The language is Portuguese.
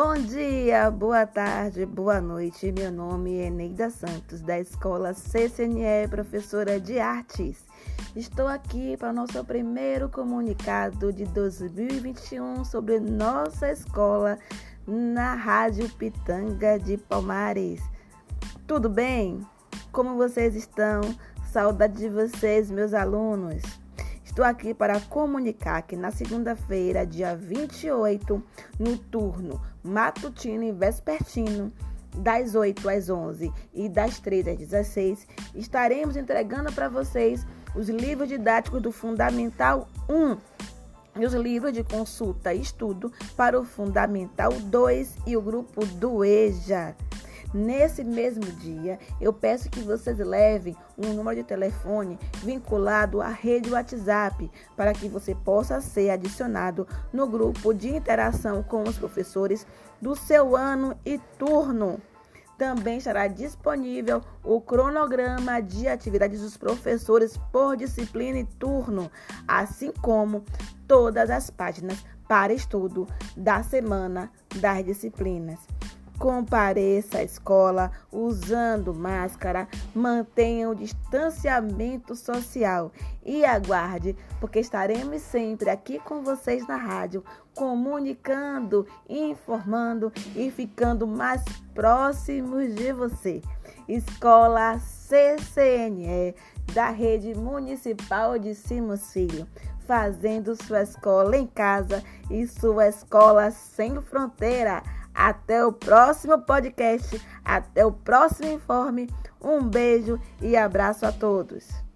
Bom dia, boa tarde, boa noite. Meu nome é Neida Santos, da Escola CCNE, professora de artes. Estou aqui para o nosso primeiro comunicado de 2021 sobre nossa escola na Rádio Pitanga de Palmares. Tudo bem? Como vocês estão? Saudade de vocês, meus alunos. Estou aqui para comunicar que na segunda-feira, dia 28, no turno matutino e vespertino, das 8 às 11 e das 13 às 16, estaremos entregando para vocês os livros didáticos do Fundamental 1 e os livros de consulta e estudo para o Fundamental 2 e o grupo do EJA. Nesse mesmo dia, eu peço que vocês levem um número de telefone vinculado à rede WhatsApp para que você possa ser adicionado no grupo de interação com os professores do seu ano e turno. Também estará disponível o cronograma de atividades dos professores por disciplina e turno, assim como todas as páginas para estudo da semana das disciplinas. Compareça à escola usando máscara, mantenha o distanciamento social e aguarde, porque estaremos sempre aqui com vocês na rádio, comunicando, informando e ficando mais próximos de você. Escola CCNE da Rede Municipal de Simocílio, fazendo sua escola em casa e sua escola sem fronteira. Até o próximo podcast, até o próximo informe. Um beijo e abraço a todos.